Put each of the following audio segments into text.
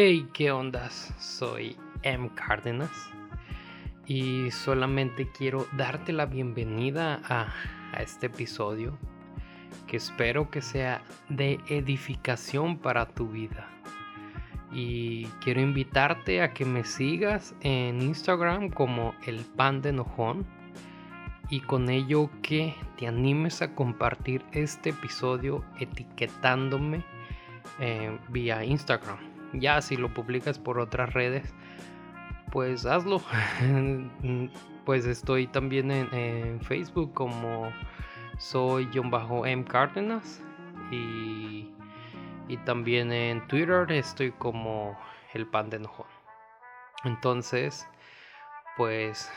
Hey, ¿qué ondas? Soy M. Cárdenas y solamente quiero darte la bienvenida a, este episodio que espero que sea de edificación para tu vida. Y quiero invitarte a que me sigas en Instagram como el pan de enojón y con ello que te animes a compartir este episodio etiquetándome eh, vía Instagram ya si lo publicas por otras redes, pues hazlo. pues estoy también en, Facebook como soy John Bajo M Cárdenas y, y también en Twitter estoy como el pan de enojón. Entonces, pues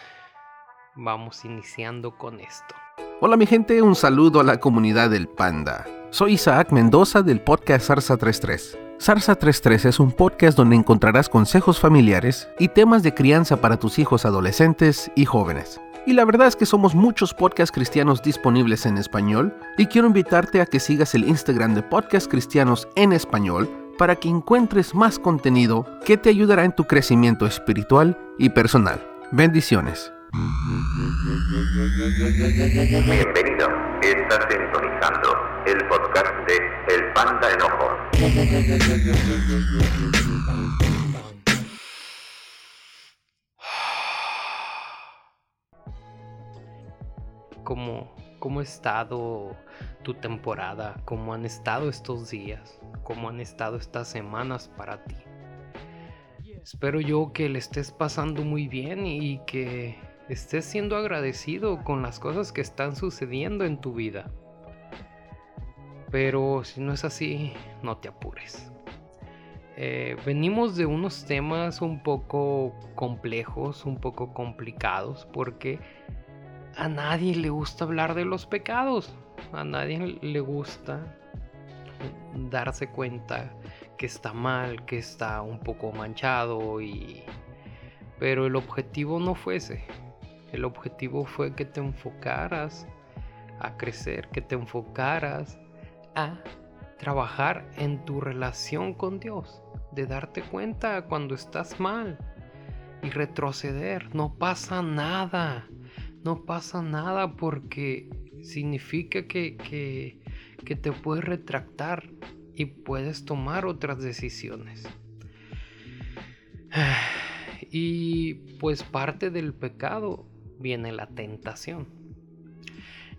vamos iniciando con esto. Hola mi gente, un saludo a la comunidad del panda. Soy Isaac Mendoza del podcast Sarsa 33. Sarsa 33 es un podcast donde encontrarás consejos familiares y temas de crianza para tus hijos adolescentes y jóvenes. Y la verdad es que somos muchos podcasts cristianos disponibles en español y quiero invitarte a que sigas el Instagram de Podcast Cristianos en Español para que encuentres más contenido que te ayudará en tu crecimiento espiritual y personal. Bendiciones. Bienvenido, estás sintonizando el podcast de El Panda Enojo. ¿Cómo, ¿Cómo ha estado tu temporada? ¿Cómo han estado estos días? ¿Cómo han estado estas semanas para ti? Espero yo que le estés pasando muy bien y que estés siendo agradecido con las cosas que están sucediendo en tu vida. Pero si no es así, no te apures. Eh, venimos de unos temas un poco complejos, un poco complicados, porque a nadie le gusta hablar de los pecados. A nadie le gusta darse cuenta que está mal, que está un poco manchado y... Pero el objetivo no fue ese. El objetivo fue que te enfocaras a crecer, que te enfocaras a trabajar en tu relación con Dios, de darte cuenta cuando estás mal y retroceder. No pasa nada, no pasa nada porque significa que, que, que te puedes retractar y puedes tomar otras decisiones. Y pues parte del pecado viene la tentación.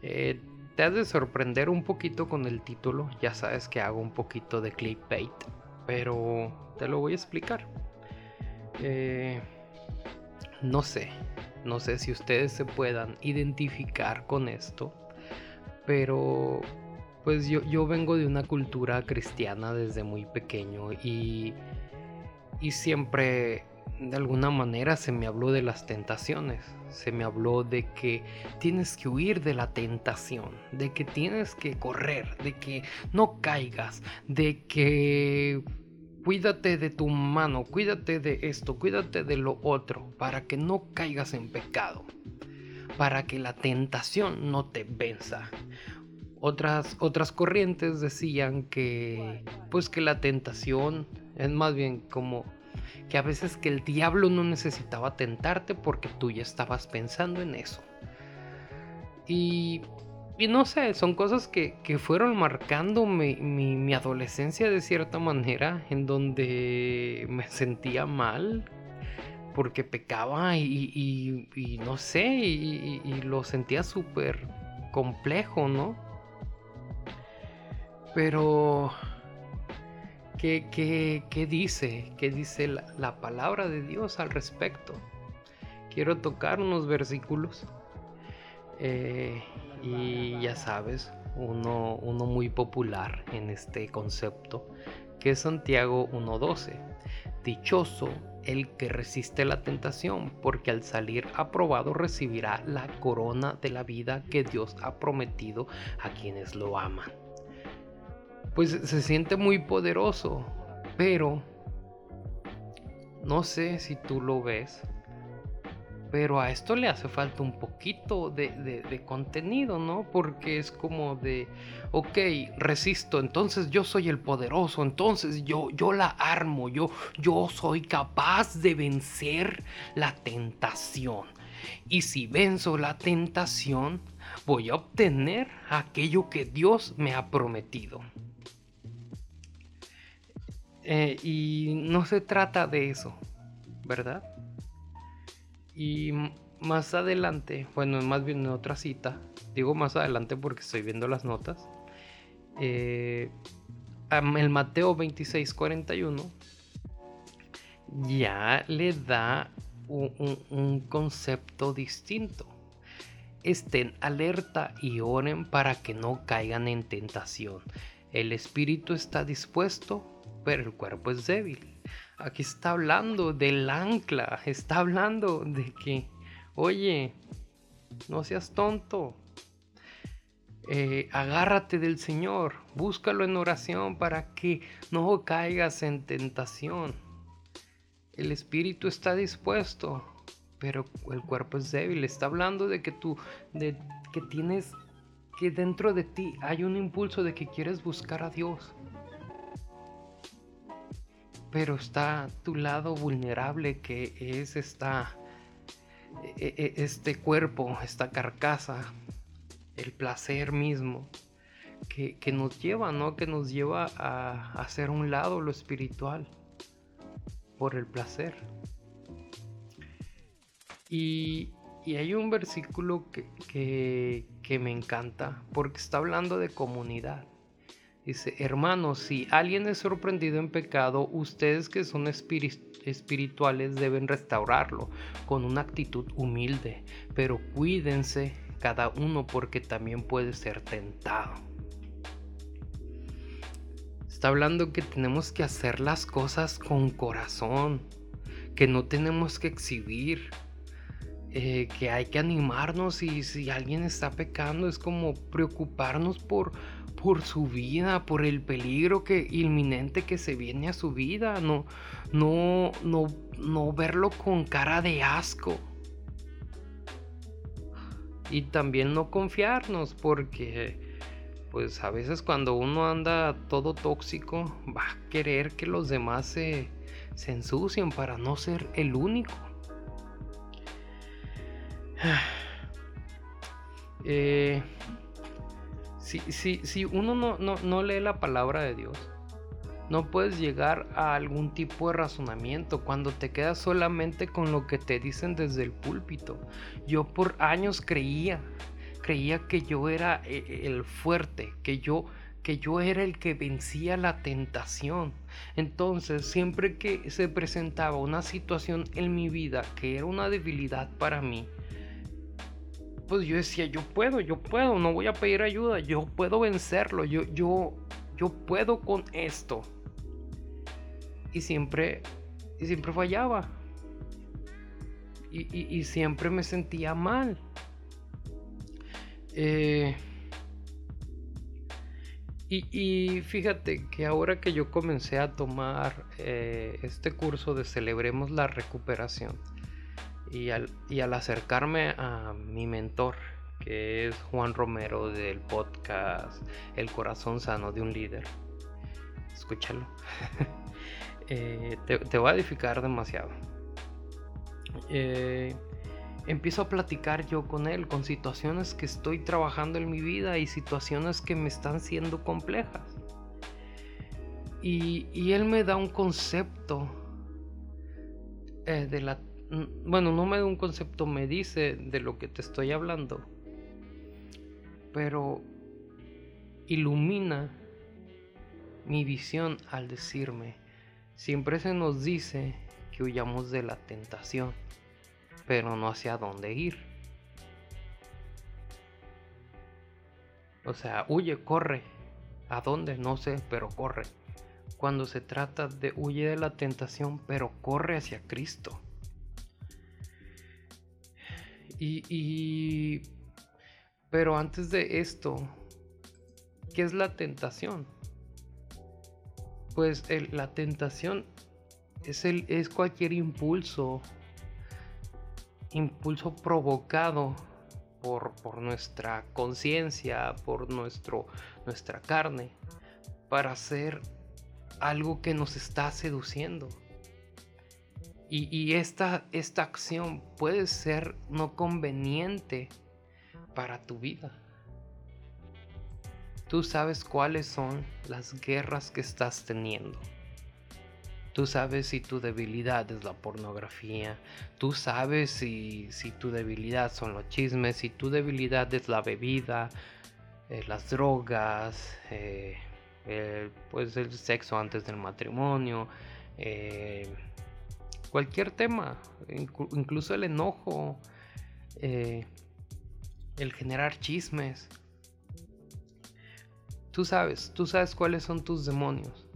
Eh, te has de sorprender un poquito con el título, ya sabes que hago un poquito de clickbait, pero te lo voy a explicar. Eh, no sé, no sé si ustedes se puedan identificar con esto, pero pues yo, yo vengo de una cultura cristiana desde muy pequeño y, y siempre de alguna manera se me habló de las tentaciones, se me habló de que tienes que huir de la tentación, de que tienes que correr, de que no caigas, de que cuídate de tu mano, cuídate de esto, cuídate de lo otro, para que no caigas en pecado, para que la tentación no te venza. Otras, otras corrientes decían que pues que la tentación es más bien como que a veces que el diablo no necesitaba tentarte porque tú ya estabas pensando en eso. Y, y no sé, son cosas que, fueron marcando mi, adolescencia de cierta manera, en donde me sentía mal porque pecaba y, y no sé, y, lo sentía súper complejo, ¿no? Pero ¿Qué, dice? ¿Qué dice la, palabra de Dios al respecto? Quiero tocar unos versículos. Eh, y ya sabes, uno, uno muy popular en este concepto, que es Santiago 1.12. Dichoso el que resiste la tentación, porque al salir aprobado recibirá la corona de la vida que Dios ha prometido a quienes lo aman pues se siente muy poderoso, pero no sé si tú lo ves, Pero a esto le hace falta un poquito de, contenido, ¿no? Porque es como de, ok, resisto, entonces yo soy el poderoso, entonces yo, yo la armo, yo, yo soy capaz de vencer la tentación. Y si venzo la tentación, voy a obtener aquello que Dios me ha prometido. Eh, y no se trata de eso, ¿verdad? Y más adelante, bueno, más bien en otra cita, digo más adelante porque estoy viendo las notas, eh, el Mateo 26:41 ya le da un, concepto distinto. Estén alerta y oren para que no caigan en tentación. El espíritu está dispuesto, pero el cuerpo es débil. Aquí está hablando del ancla, está hablando de que, oye, no seas tonto. Eh, agárrate del Señor, búscalo en oración para que no caigas en tentación. El espíritu está dispuesto, pero el cuerpo es débil. Está hablando de que tú, de que tienes, que dentro de ti hay un impulso de que quieres buscar a Dios pero está tu lado vulnerable que es esta, e, e, este cuerpo, esta carcasa, el placer mismo, que, nos lleva, ¿no? Que nos lleva a, hacer un lado lo espiritual por el placer. Y, hay un versículo que me encanta porque está hablando de comunidad. Dice, hermanos, si alguien es sorprendido en pecado, ustedes que son espirituales deben restaurarlo con una actitud humilde, pero cuídense cada uno porque también puede ser tentado. Está hablando que tenemos que hacer las cosas con corazón, que no tenemos que exhibir, eh, que hay que animarnos y si alguien está pecando es como preocuparnos por, por su vida, por el peligro que inminente que se viene a su vida, no, no, no, no verlo con cara de asco. Y también no confiarnos porque pues a veces cuando uno anda todo tóxico va a querer que los demás se, se ensucien para no ser el único. Eh, si, uno no, lee la palabra de Dios, no puedes llegar a algún tipo de razonamiento cuando te quedas solamente con lo que te dicen desde el púlpito. Yo por años creía, creía que yo era eh, el fuerte, que yo que yo era el que vencía la tentación. Entonces, siempre que se presentaba una situación en mi vida que era una debilidad para mí, pues yo decía, yo puedo, yo puedo, no voy a pedir ayuda, yo puedo vencerlo, yo, yo, yo puedo con esto. Y siempre, y siempre fallaba. Y, siempre me sentía mal. Eh, y, fíjate que ahora que yo comencé a tomar eh, este curso de Celebremos la Recuperación, y al, acercarme a mi mentor, que es Juan Romero del podcast El corazón sano de un líder, escúchalo, eh, te, va a edificar demasiado. Eh, empiezo a platicar yo con él, con situaciones que estoy trabajando en mi vida y situaciones que me están siendo complejas. Y, él me da un concepto eh, de la bueno, no me da un concepto, me dice de lo que te estoy hablando, pero ilumina mi visión al decirme, siempre se nos dice que huyamos de la tentación, pero no hacia dónde ir. O sea, huye, corre. ¿A dónde? No sé, pero corre. Cuando se trata de huye de la tentación, pero corre hacia Cristo. Y, pero antes de esto, ¿qué es la tentación? Pues la tentación es, el, es cualquier impulso impulso provocado por, por nuestra conciencia, por nuestro, nuestra carne, para hacer algo que nos está seduciendo. Y, esta, esta acción puede ser no conveniente para tu vida. Tú sabes cuáles son las guerras que estás teniendo. Tú sabes si tu debilidad es la pornografía. Tú sabes si, tu debilidad son los chismes. Si tu debilidad es la bebida, eh, las drogas, eh, pues el sexo antes del matrimonio. Cualquier tema, incluso el enojo, eh, el generar chismes. Tú sabes, tú sabes cuáles son tus demonios.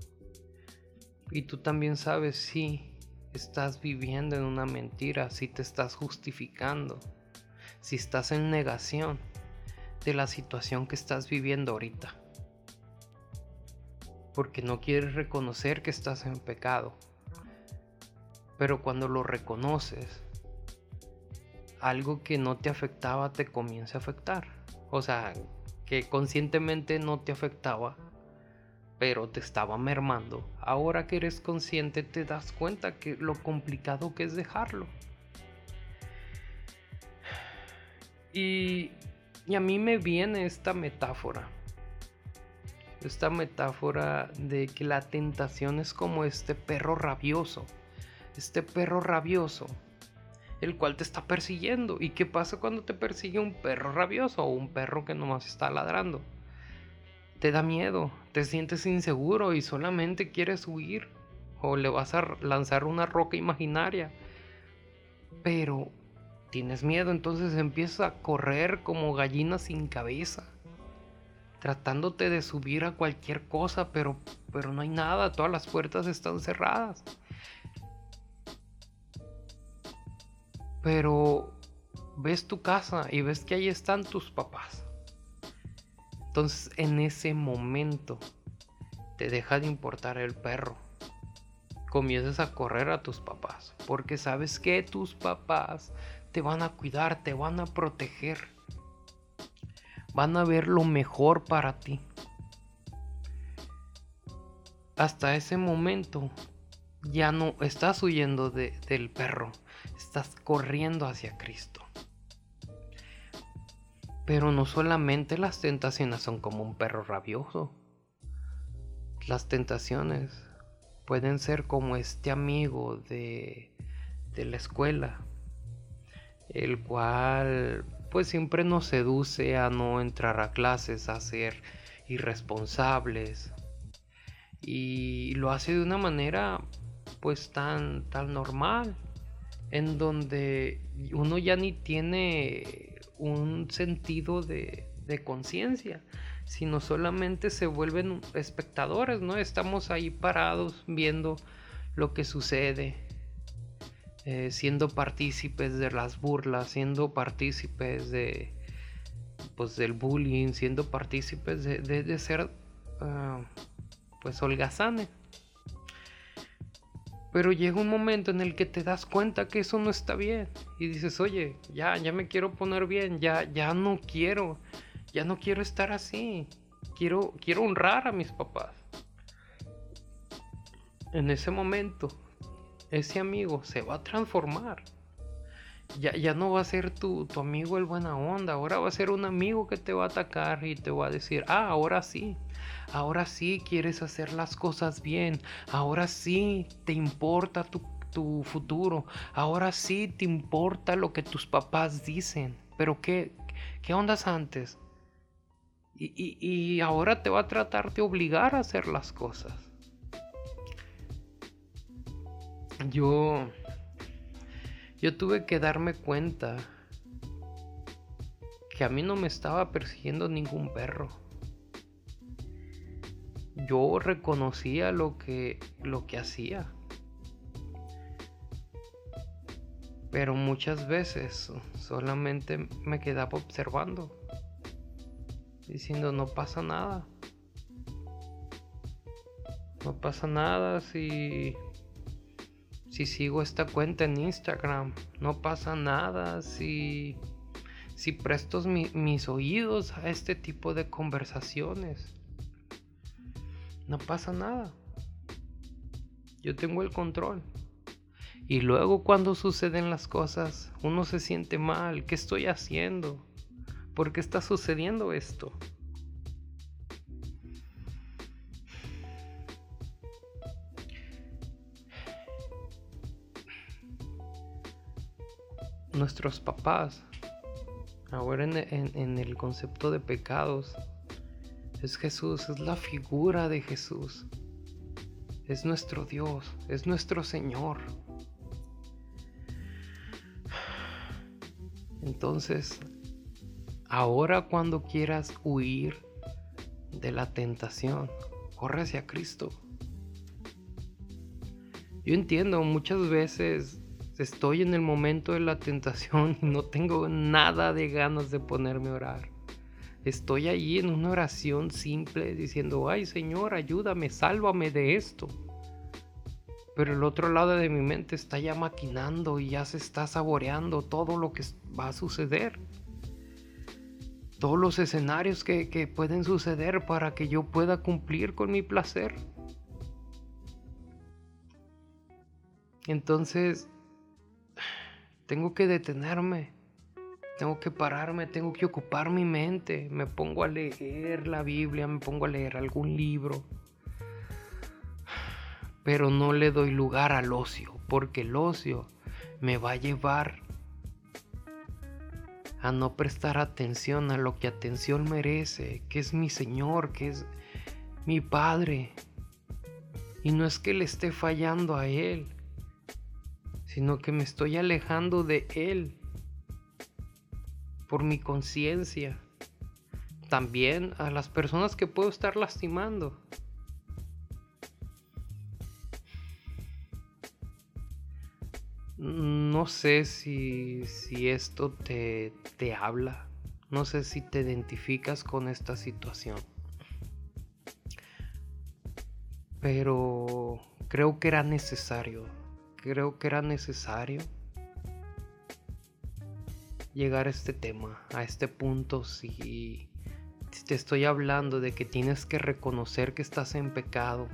Y tú también sabes si estás viviendo en una mentira, si te estás justificando, si estás en negación de la situación que estás viviendo ahorita. Porque no quieres reconocer que estás en pecado pero cuando lo reconoces, algo que no te afectaba te comienza a afectar. O sea, que conscientemente no te afectaba, pero te estaba mermando. Ahora que eres consciente te das cuenta que lo complicado que es dejarlo. Y, y a mí me viene esta metáfora. Esta metáfora de que la tentación es como este perro rabioso este perro rabioso, el cual te está persiguiendo. ¿Y qué pasa cuando te persigue un perro rabioso o un perro que nomás está ladrando? Te da miedo, te sientes inseguro y solamente quieres huir o le vas a lanzar una roca imaginaria. Pero tienes miedo, entonces empiezas a correr como gallina sin cabeza, tratándote de subir a cualquier cosa, pero, pero no hay nada, todas las puertas están cerradas. Pero ves tu casa y ves que ahí están tus papás. Entonces en ese momento te deja de importar el perro. Comienzas a correr a tus papás. Porque sabes que tus papás te van a cuidar, te van a proteger. Van a ver lo mejor para ti. Hasta ese momento ya no estás huyendo del perro estás corriendo hacia Cristo. Pero no solamente las tentaciones son como un perro rabioso. Las tentaciones pueden ser como este amigo de, de la escuela, el cual pues siempre nos seduce a no entrar a clases, a ser irresponsables. Y lo hace de una manera pues tan, tan normal en donde uno ya ni tiene un sentido de, conciencia, sino solamente se vuelven espectadores, ¿no? Estamos ahí parados viendo lo que sucede, eh, siendo partícipes de las burlas, siendo partícipes de, pues, del bullying, siendo partícipes de, ser, uh, pues, holgazanes. Pero llega un momento en el que te das cuenta que eso no está bien. Y dices, oye, ya, ya me quiero poner bien, ya, ya no quiero, ya no quiero estar así. Quiero, quiero honrar a mis papás. En ese momento, ese amigo se va a transformar. Ya, ya no va a ser tu, tu amigo el buena onda, ahora va a ser un amigo que te va a atacar y te va a decir, ah, ahora sí, Ahora sí quieres hacer las cosas bien. Ahora sí te importa tu, futuro. Ahora sí te importa lo que tus papás dicen. Pero ¿qué, qué ondas antes? Y, y, ahora te va a tratar de obligar a hacer las cosas. Yo... Yo tuve que darme cuenta que a mí no me estaba persiguiendo ningún perro yo reconocía lo que, lo que hacía. Pero muchas veces solamente me quedaba observando, diciendo no pasa nada. No pasa nada si si sigo esta cuenta en Instagram. No pasa nada si, si presto mis oídos a este tipo de conversaciones. No pasa nada. Yo tengo el control. Y luego cuando suceden las cosas, uno se siente mal. ¿Qué estoy haciendo? ¿Por qué está sucediendo esto? Nuestros papás, ahora en, el concepto de pecados, es Jesús, es la figura de Jesús. Es nuestro Dios, es nuestro Señor. Entonces, ahora cuando quieras huir de la tentación, corre hacia Cristo. Yo entiendo, muchas veces estoy en el momento de la tentación y no tengo nada de ganas de ponerme a orar. Estoy ahí en una oración simple diciendo, ay Señor, ayúdame, sálvame de esto. Pero el otro lado de mi mente está ya maquinando y ya se está saboreando todo lo que va a suceder. Todos los escenarios que, que pueden suceder para que yo pueda cumplir con mi placer. Entonces, tengo que detenerme. Tengo que pararme, tengo que ocupar mi mente. Me pongo a leer la Biblia, me pongo a leer algún libro pero no le doy lugar al ocio, porque el ocio me va a llevar a no prestar atención a lo que atención merece, que es mi Señor, que es mi Padre. Y no es que le esté fallando a Él, sino que me estoy alejando de Él por mi conciencia. También a las personas que puedo estar lastimando. no sé si, esto te, te habla, no sé si te identificas con esta situación. Pero creo que era necesario, creo que era necesario llegar a este tema, a este punto, si, te estoy hablando de que tienes que reconocer que estás en pecado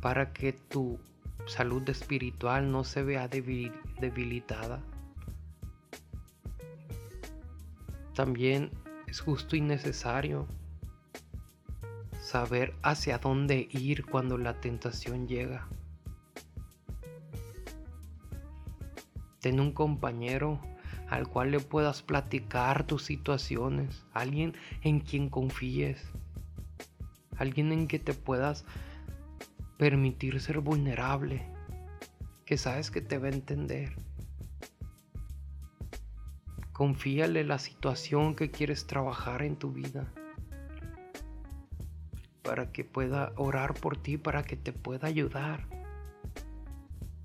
para que tu salud espiritual no se vea debilitada. También es justo y necesario saber hacia dónde ir cuando la tentación llega. Ten un compañero al cual le puedas platicar tus situaciones, alguien en quien confíes, alguien en que te puedas permitir ser vulnerable, que sabes que te va a entender. Confíale la situación que quieres trabajar en tu vida para que pueda orar por ti, para que te pueda ayudar.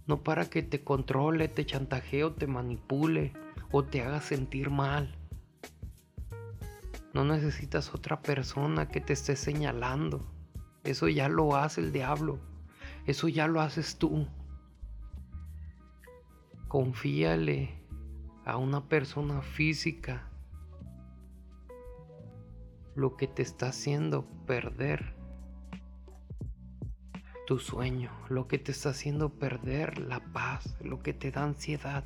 No para que te controle, te chantajee o te manipule o te haga sentir mal. No necesitas otra persona que te esté señalando. Eso ya lo hace el diablo. Eso ya lo haces tú. Confíale a una persona física lo que te está haciendo perder tu sueño, lo que te está haciendo perder la paz, lo que te da ansiedad.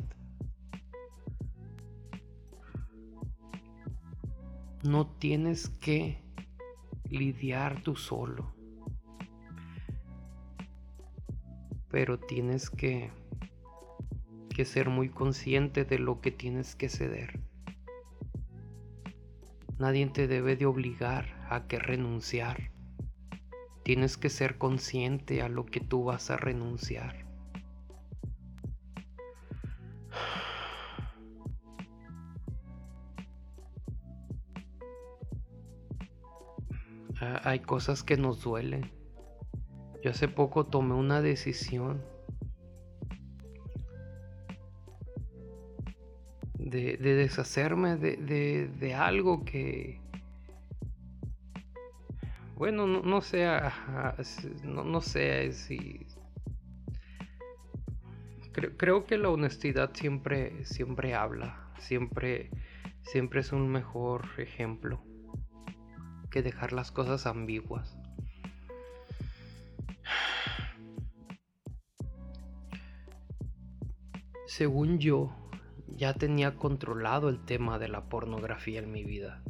No tienes que lidiar tú solo. pero tienes que, que ser muy consciente de lo que tienes que ceder. Nadie te debe de obligar a que renunciar. Tienes que ser consciente a lo que tú vas a renunciar. Ah, hay cosas que nos duelen. Yo hace poco tomé una decisión de, deshacerme de, algo que, bueno, no, sé, no, sé si creo, que la honestidad siempre, siempre habla, siempre, siempre es un mejor ejemplo que dejar las cosas ambiguas. Según yo, ya tenía controlado el tema de la pornografía en mi vida.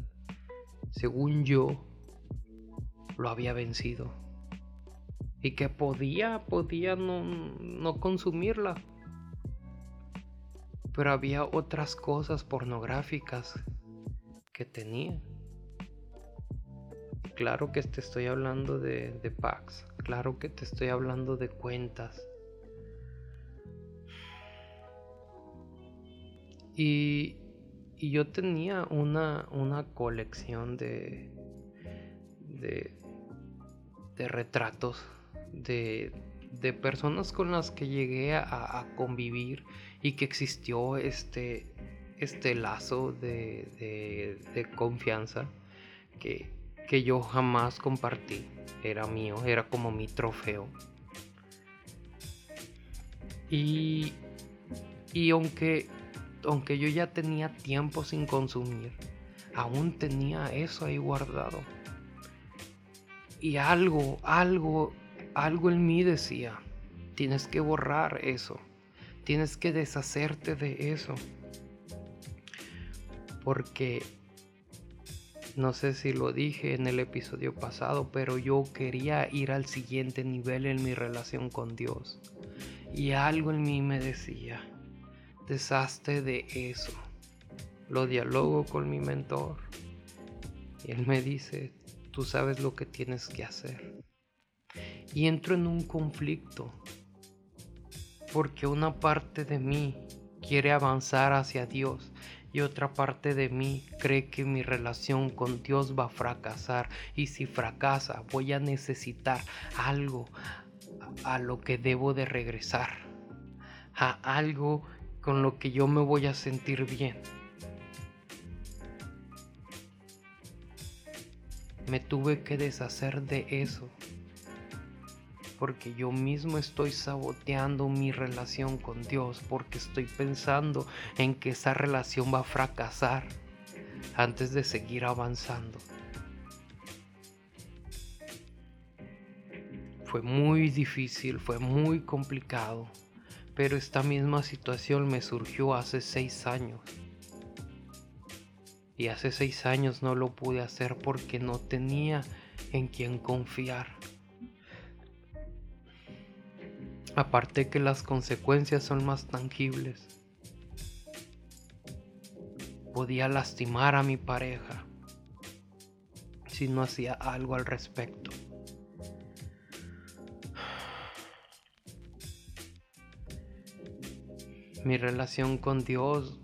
Según yo, lo había vencido. Y que podía, podía no, no consumirla. Pero había otras cosas pornográficas que tenía. Claro que te estoy hablando de, de packs. Claro que te estoy hablando de cuentas. Y, y yo tenía una, una colección de, de, de retratos de, de, personas con las que llegué a, a, convivir y que existió este, este lazo de, de, de confianza que, que yo jamás compartí. Era mío, era como mi trofeo. Y, y aunque, aunque yo ya tenía tiempo sin consumir, aún tenía eso ahí guardado. Y algo, algo, algo en mí decía, tienes que borrar eso, tienes que deshacerte de eso. Porque no sé si lo dije en el episodio pasado, pero yo quería ir al siguiente nivel en mi relación con Dios. Y algo en mí me decía, deshazte de eso. Lo dialogo con mi mentor. Y él me dice, tú sabes lo que tienes que hacer. Y entro en un conflicto. Porque una parte de mí quiere avanzar hacia Dios y otra parte de mí cree que mi relación con Dios va a fracasar y si fracasa voy a necesitar algo a lo que debo de regresar, a algo con lo que yo me voy a sentir bien. Me tuve que deshacer de eso porque yo mismo estoy saboteando mi relación con Dios, porque estoy pensando en que esa relación va a fracasar antes de seguir avanzando. Fue muy difícil, fue muy complicado, pero esta misma situación me surgió hace seis años. Y hace seis años no lo pude hacer porque no tenía en quien confiar. Aparte que las consecuencias son más tangibles. Podía lastimar a mi pareja si no hacía algo al respecto. Mi relación con Dios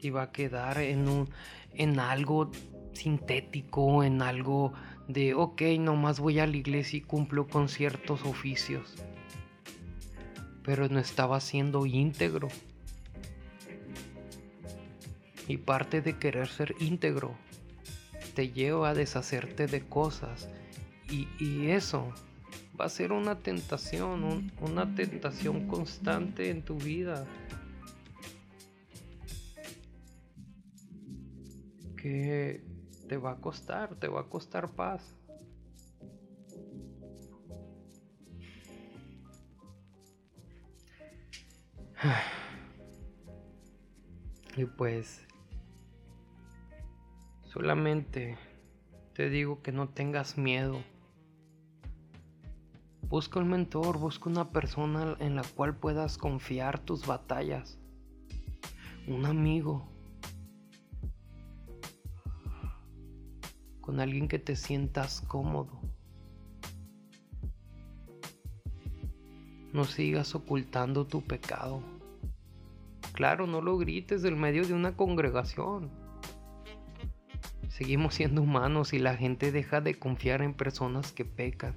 iba a quedar en un en algo sintético, en algo de ok, nomás voy a la iglesia y cumplo con ciertos oficios pero no estaba siendo íntegro. Y parte de querer ser íntegro te lleva a deshacerte de cosas. Y, eso va a ser una tentación, una tentación constante en tu vida. Que te va a costar, te va a costar paz. Y pues solamente te digo que no tengas miedo. Busca un mentor, busca una persona en la cual puedas confiar tus batallas. Un amigo. Con alguien que te sientas cómodo. No sigas ocultando tu pecado. Claro, no lo grites del medio de una congregación. Seguimos siendo humanos y la gente deja de confiar en personas que pecan.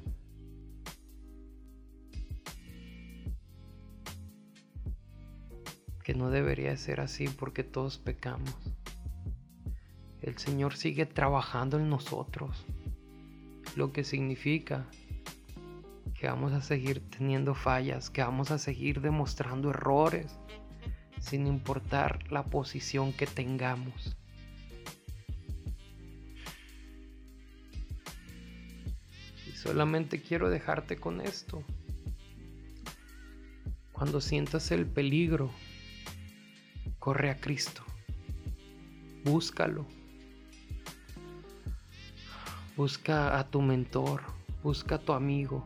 Que no debería ser así porque todos pecamos. El Señor sigue trabajando en nosotros. Lo que significa que vamos a seguir teniendo fallas, que vamos a seguir demostrando errores, sin importar la posición que tengamos. Y solamente quiero dejarte con esto. Cuando sientas el peligro, corre a Cristo. Búscalo. Busca a tu mentor, busca a tu amigo.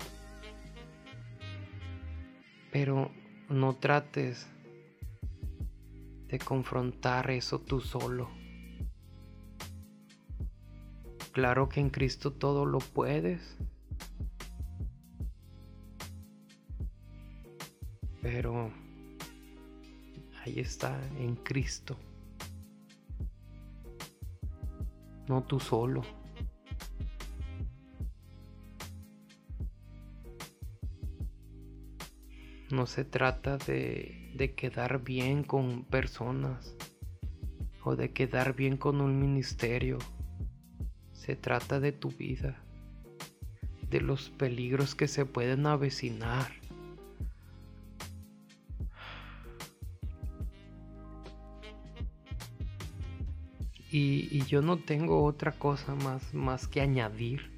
Pero no trates de confrontar eso tú solo. Claro que en Cristo todo lo puedes. Pero ahí está, en Cristo. No tú solo. No se trata de, de, quedar bien con personas o de quedar bien con un ministerio. Se trata de tu vida, de los peligros que se pueden avecinar. Y, y, yo no tengo otra cosa más, más que añadir.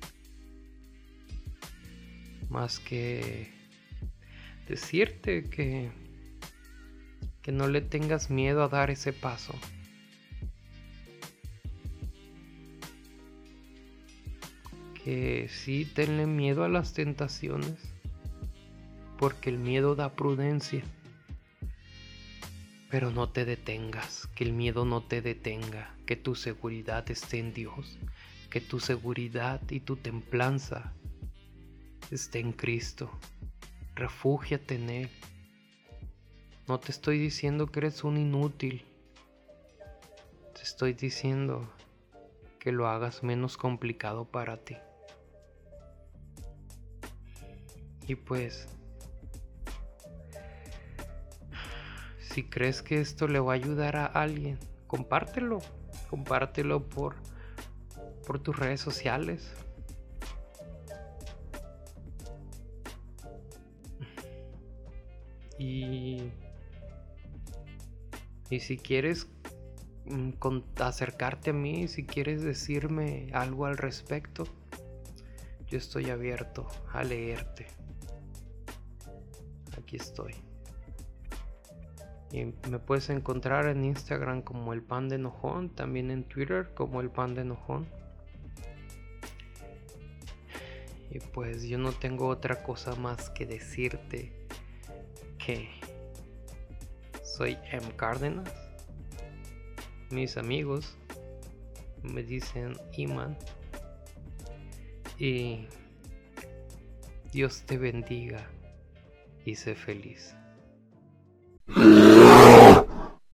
Más que decirte que, que no le tengas miedo a dar ese paso. Que sí tenle miedo a las tentaciones, porque el miedo da prudencia. Pero no te detengas, que el miedo no te detenga, que tu seguridad esté en Dios, que tu seguridad y tu templanza esté en Cristo. Refúgiate en Él. No te estoy diciendo que eres un inútil. Te estoy diciendo que lo hagas menos complicado para ti. Y pues, si crees que esto le va a ayudar a alguien, compártelo. Compártelo por, por tus redes sociales. Y, si quieres mm, acercarte a mí, si quieres decirme algo al respecto, yo estoy abierto a leerte. Aquí estoy. Y me puedes encontrar en Instagram como el pan de enojón, también en Twitter como el pan de enojón. Y pues yo no tengo otra cosa más que decirte soy M. Cárdenas. Mis amigos me dicen Iman. Y Dios te bendiga y sé feliz.